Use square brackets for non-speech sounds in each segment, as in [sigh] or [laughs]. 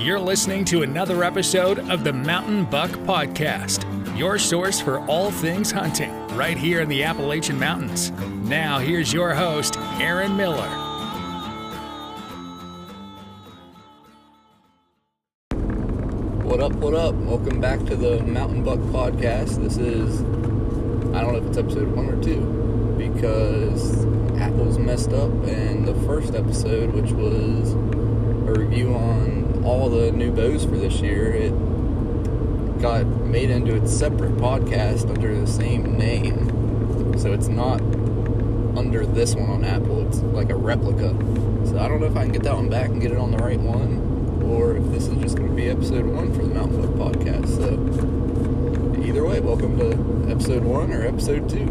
You're listening to another episode of the Mountain Buck Podcast, your source for all things hunting, right here in the Appalachian Mountains. Now, here's your host, Aaron Miller. What up, what up? Welcome back to the Mountain Buck Podcast. This is, I don't know if it's episode one or two, because Apple's messed up, and the first episode, which was all the new bows for this year, it got made into its separate podcast under the same name. So it's not under this one on Apple, it's like a replica. So I don't know if I can get that one back and get it on the right one or if this is just going to be episode one for the Mountain Buck podcast. So, either way, welcome to episode one or episode two.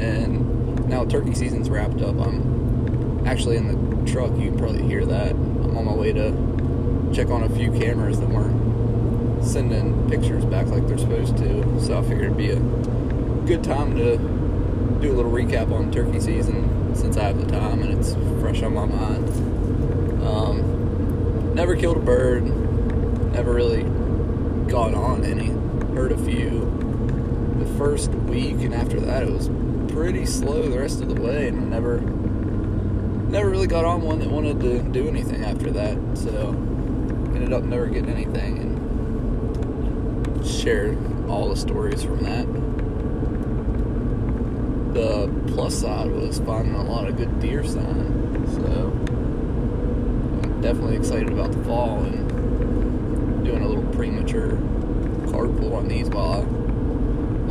And now turkey season's wrapped up. I'm actually in the truck. You can probably hear that. I'm on my way to check on a few cameras that weren't sending pictures back like they're supposed to. So I figured it'd be a good time to do a little recap on turkey season since I have the time and it's fresh on my mind. Um, never killed a bird, never really got on any, heard a few. The first week and after that, it was pretty slow the rest of the way, and never, never really got on one that wanted to do anything after that. So ended up never getting anything, and shared all the stories from that. The plus side was finding a lot of good deer sign, so I'm definitely excited about the fall and doing a little premature card pull on these while I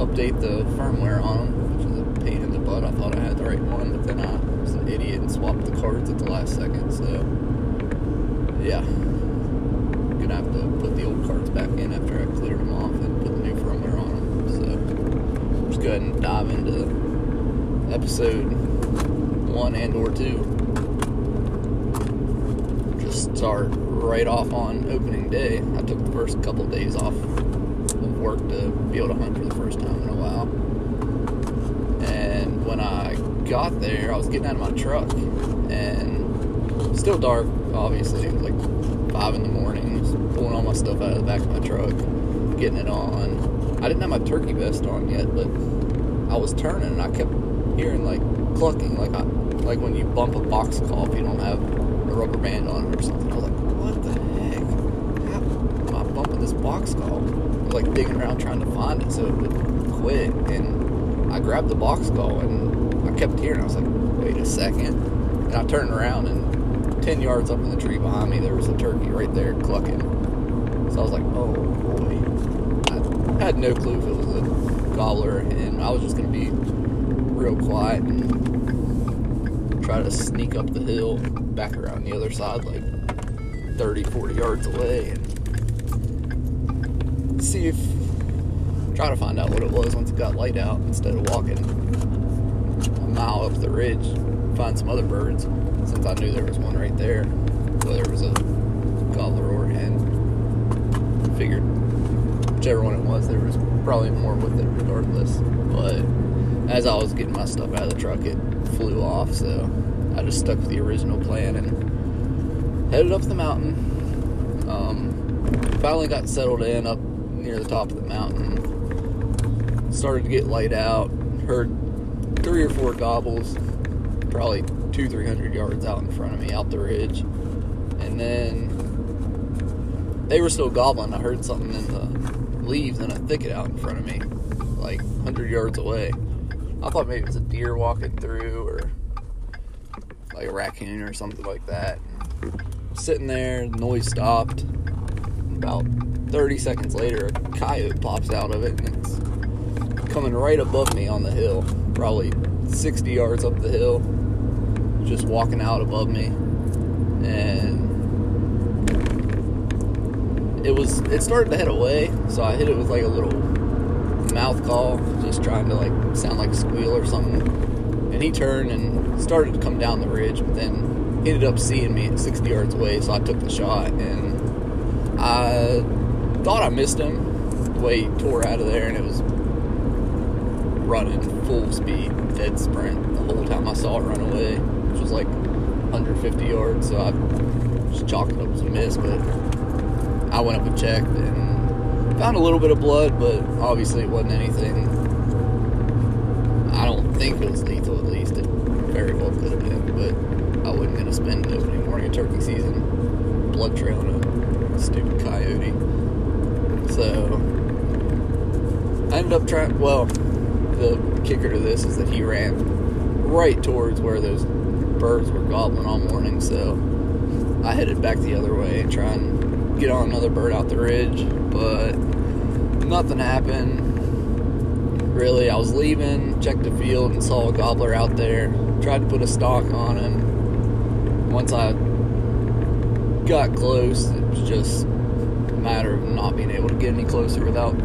update the firmware on them, which is a pain in the butt. I thought I had the right one, but then I was an idiot and swapped the cards at the last second. So, yeah, Gonna have to put the old cards back in after I cleared them off and put the new firmware on them. So, let's go ahead and dive into episode one and or two Just start right off on opening day. I took the first couple days off of work to be able to hunt for the first time in a while. And when I got there, I was getting out of my truck and still dark, obviously, like five in the morning. Pulling all my stuff out of the back of my truck, getting it on. I didn't have my turkey vest on yet, but I was turning and I kept hearing like clucking, like I, like when you bump a box call if you don't have a rubber band on it or something. I was like, what the heck? How am I bumping this box call? Like digging around trying to find it so it would quit. And I grabbed the box call and I kept hearing. I was like, wait a second. And I turned around and 10 yards up in the tree behind me, there was a turkey right there clucking. So I was like, oh boy. I had no clue if it was a gobbler and I was just going to be real quiet and try to sneak up the hill back around the other side like 30 40 yards away and see if try to find out what it was once it got light out instead of walking a mile up the ridge find some other birds since I knew there was one right there So there was a gobbler or hen figured whichever one it was there was probably more with it regardless but as I was getting my stuff out of the truck it flew off so I just stuck with the original plan and headed up the mountain. Um, finally got settled in up near the top of the mountain. Started to get light out. Heard three or four gobbles, probably two, three hundred yards out in front of me, out the ridge. And then they were still gobbling. I heard something in the leaves in a thicket out in front of me, like 100 yards away. I thought maybe it was a deer walking through or like a raccoon or something like that. Sitting there, the noise stopped. About 30 seconds later, a coyote pops out of it and it's coming right above me on the hill, probably 60 yards up the hill, just walking out above me. And it was, it started to head away, so I hit it with like a little mouth call, just trying to like sound like a squeal or something. And he turned and started to come down the ridge, but then ended up seeing me at 60 yards away, so I took the shot. And I thought I missed him the way he tore out of there, and it was running full speed, dead sprint the whole time I saw it run away, was like 150 yards. So I just chalked it up as a miss, but I went up and checked and found a little bit of blood, but obviously it wasn't anything. I don't think it was lethal, at least. It very well could have been, but I wasn't going to spend opening morning of turkey season blood trailing a stupid coyote. So I ended up trying. Well, the kicker to this is that he ran right towards where those birds were gobbling all morning. So I headed back the other way and and get on another bird out the ridge, but nothing happened. Really, I was leaving, checked the field, and saw a gobbler out there. Tried to put a stalk on him. Once I got close, it was just a matter of not being able to get any closer without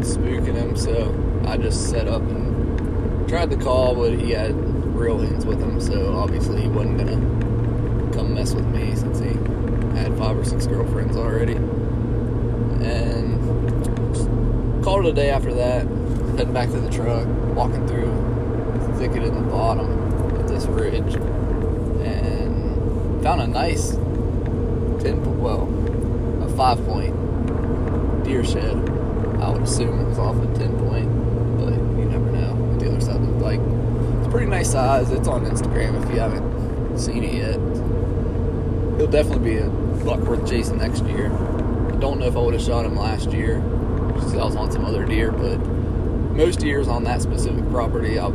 spooking him. So I just set up and tried to call, but he had hens with him, so obviously he wasn't gonna come mess with me since he had five or six girlfriends already. And called it a day after that, heading back to the truck, walking through thicket in the bottom of this ridge, and found a nice 10, well, a five point deer shed. I would assume it was off a 10 point, but you never know the side looked like. Pretty nice size. It's on Instagram if you haven't seen it yet. He'll definitely be a buck worth chasing next year. I don't know if I would have shot him last year because I was on some other deer, but most years on that specific property, I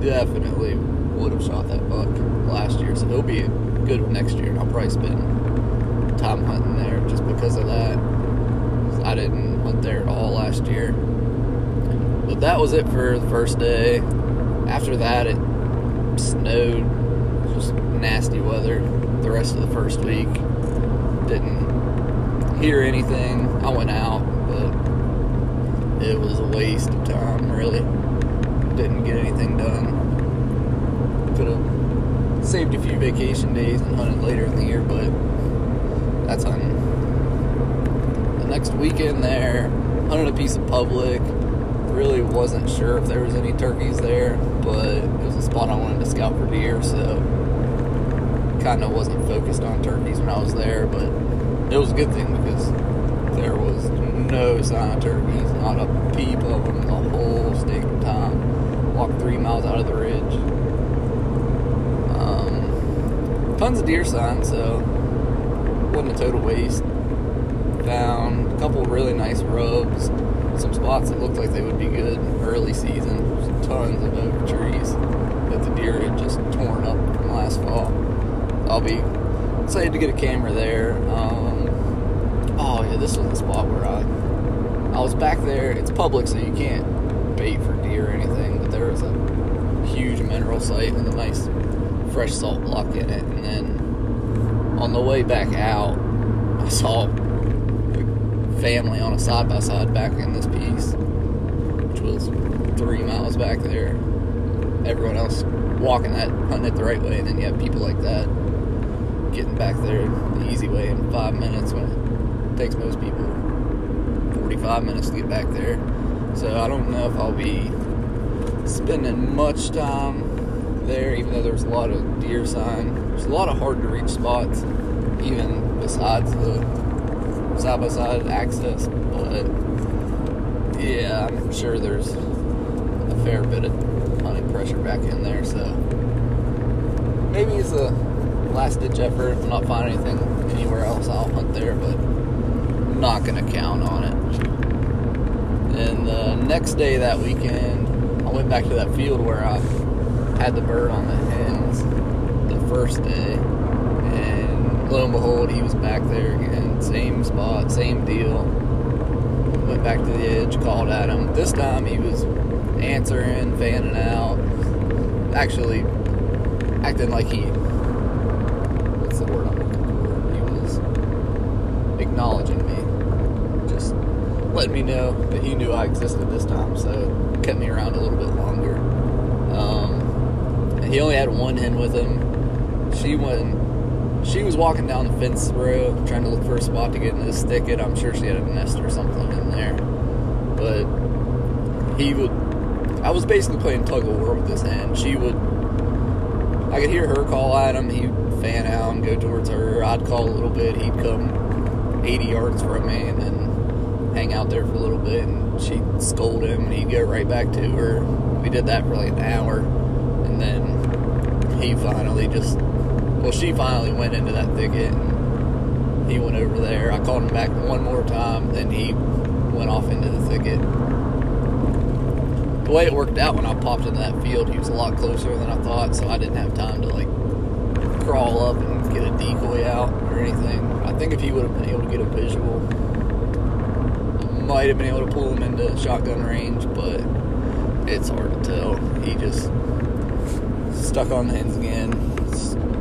definitely would have shot that buck last year. So he'll be good next year, and I'll probably spend time hunting there just because of that. I didn't hunt there at all last year. But that was it for the first day. After that, it snowed, just nasty weather the rest of the first week. Didn't hear anything. I went out, but it was a waste of time, really. Didn't get anything done. Could have saved a few vacation days and hunted later in the year, but that's hunting. The next weekend there, hunted a piece of public. Really wasn't sure if there was any turkeys there, but it was a spot I wanted to scout for deer, so kind of wasn't focused on turkeys when I was there, but it was a good thing because there was no sign of turkeys, not a peep of them the whole stinking time. Walked three miles out of the ridge. Um, tons of deer signs, so wasn't a total waste. Found a couple really nice rubs, some spots that looked like they would be good early season. Tons of oak trees that the deer had just torn up from last fall. I'll be excited to get a camera there. Um, oh yeah, this was the spot where I I was back there. It's public, so you can't bait for deer or anything. But there was a huge mineral site with a nice fresh salt block in it. And then on the way back out, I saw family on a side by side back in this piece, which was three miles back there. Everyone else walking that, hunting it the right way, and then you have people like that getting back there the easy way in five minutes when it takes most people 45 minutes to get back there. So I don't know if I'll be spending much time there, even though there's a lot of deer sign. There's a lot of hard to reach spots, even besides the side by side access. But yeah, I'm sure there's a fair bit of hunting pressure back in there. So maybe it's a last ditch effort. If I'm not finding anything anywhere else, I'll hunt there, but I'm not to count on it. And the next day that weekend, I went back to that field where I had the bird on the hens the first day. And lo and behold, he was back there again. Same spot, same deal. Went back to the edge, called at him. This time he was answering, fanning out. Actually, acting like he what's the word I'm looking for? He was acknowledging me. Just letting me know that he knew I existed this time, so kept me around a little bit longer. Um, he only had one hen with him. She went. She was walking down the fence row, trying to look for a spot to get in this thicket. I'm sure she had a nest or something in there. But he would. I was basically playing tug of war with this hen. She would. I could hear her call at him. He'd fan out and go towards her. I'd call a little bit. He'd come 80 yards from me and then hang out there for a little bit and she'd scold him and he'd go right back to her. We did that for like an hour and then he finally just, well, she finally went into that thicket and he went over there. I called him back one more time, then he went off into the thicket. The way it worked out when I popped into that field, he was a lot closer than I thought, so I didn't have time to like crawl up and get a decoy out or anything. I think if he would have been able to get a visual, might have been able to pull him into shotgun range, but it's hard to tell. He just stuck on the hens again. Life.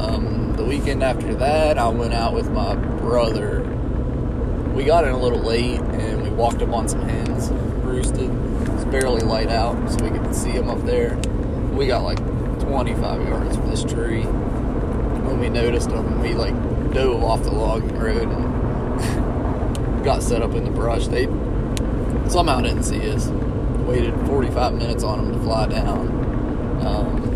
Um, the weekend after that, I went out with my brother. We got in a little late and we walked up on some hens, roosted. It was barely light out, so we could see them up there. We got like 25 yards from this tree. When we noticed them, we like dove off the logging road and [laughs] got set up in the brush. They somehow didn't see us. Waited 45 minutes on them to fly down. Um,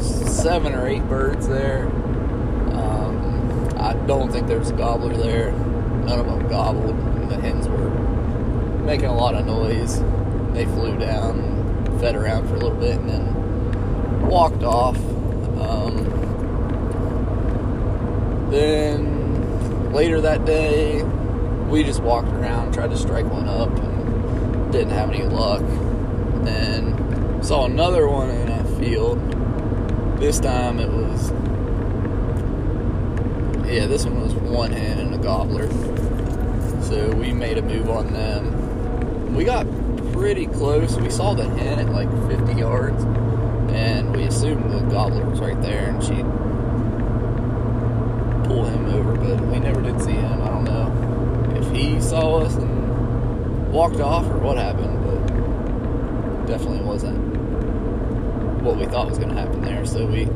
there was seven or eight birds there. Um, I don't think there's a gobbler there. None of them gobbled. And the hens were making a lot of noise. They flew down, fed around for a little bit, and then walked off. Um, then later that day, we just walked around, tried to strike one up, and didn't have any luck. And saw another one in a field. This time it was, yeah, this one was one hen and a gobbler. So we made a move on them. We got pretty close. We saw the hen at like 50 yards and we assumed the gobbler was right there, and she'd pull him over, but we never did see him. I don't know if he saw us and walked off or what happened, but definitely wasn't what we thought was going to happen there. So we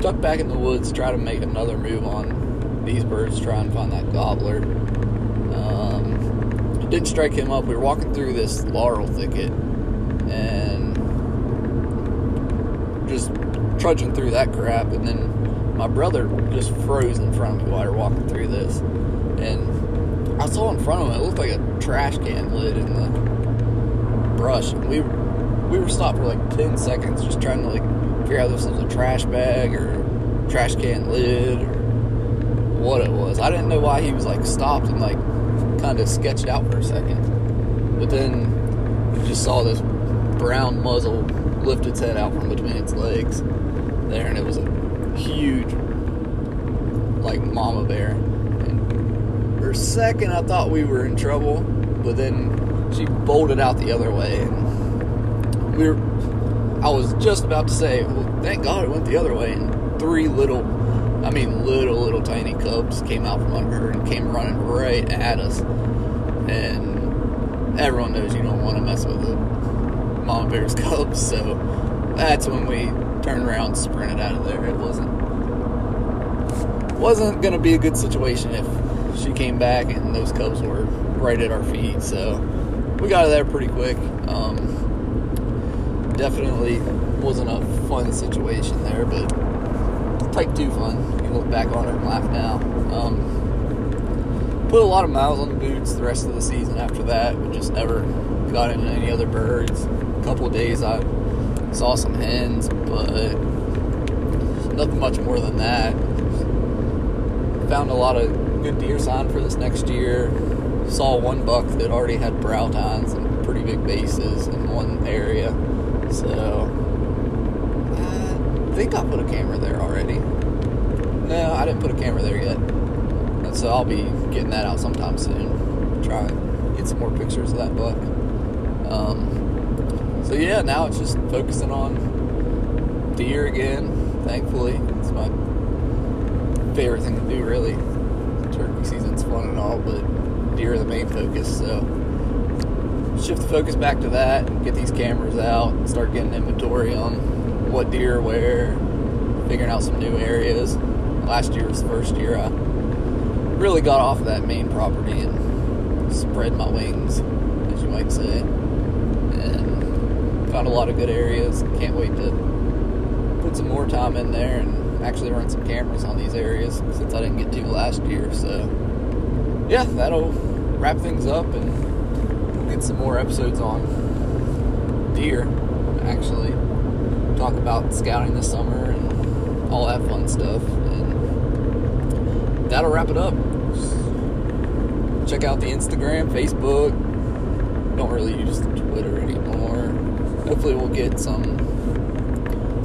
ducked back in the woods, try to make another move on these birds, try and find that gobbler. Um, didn't strike him up. We were walking through this laurel thicket, and just trudging through that crap, and then my brother just froze in front of me while we were walking through this, and I saw in front of him it looked like a trash can lid in the brush. And we we were stopped for like ten seconds just trying to like figure out if this was a trash bag or trash can lid or what it was. I didn't know why he was like stopped and like kind of sketched out for a second, but then you just saw this brown muzzle lift its head out from between its legs there, and it was a huge, like, mama bear. And for a second, I thought we were in trouble, but then she bolted out the other way, and we were. I was just about to say, well, thank God it went the other way, and three little, I mean, little, little tiny cubs came out from under her and came running right at us. And everyone knows you don't want to mess with it mama bear's [laughs] cubs. So that's when we turned around and sprinted out of there. It wasn't wasn't going to be a good situation if she came back and those cubs were right at our feet. So we got out of there pretty quick. Um, definitely wasn't a fun situation there, but type two fun. You can look back on it and laugh now. Um, put a lot of miles on the boots the rest of the season after that, but just never got into any other birds A couple of days I saw some hens, but nothing much more than that. Found a lot of good deer sign for this next year. Saw one buck that already had brow tines and pretty big bases in one area. So I think I put a camera there already. No, I didn't put a camera there yet. And so I'll be getting that out sometime soon. Try and get some more pictures of that buck. Um, so yeah, now it's just focusing on deer again. Thankfully, it's my favorite thing to do. Really, turkey season's fun and all, but deer are the main focus. So shift the focus back to that. and Get these cameras out. And start getting inventory on what deer are where. Figuring out some new areas. Last year was the first year I really got off of that main property and spread my wings, as you might say And found a lot of good areas. Can't wait to put some more time in there and actually run some cameras on these areas since I didn't get to last year. So, yeah, that'll wrap things up and get some more episodes on deer, actually. Talk about scouting this summer and all that fun stuff. And that'll wrap it up. Check out the Instagram, Facebook. Don't really use Twitter anymore. Hopefully, we'll get some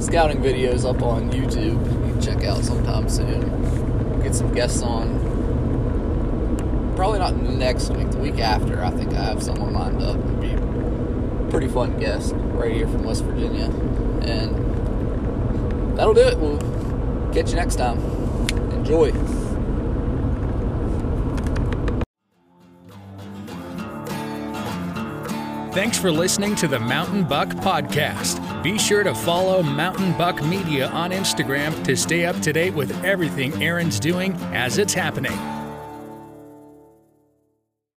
scouting videos up on YouTube. You can check out sometime soon. Get some guests on. Probably not next week, the week after. I think I have someone lined up. It'd be a pretty fun guest right here from West Virginia. And that'll do it. We'll catch you next time. Enjoy. Thanks for listening to the Mountain Buck Podcast. Be sure to follow Mountain Buck Media on Instagram to stay up to date with everything Aaron's doing as it's happening.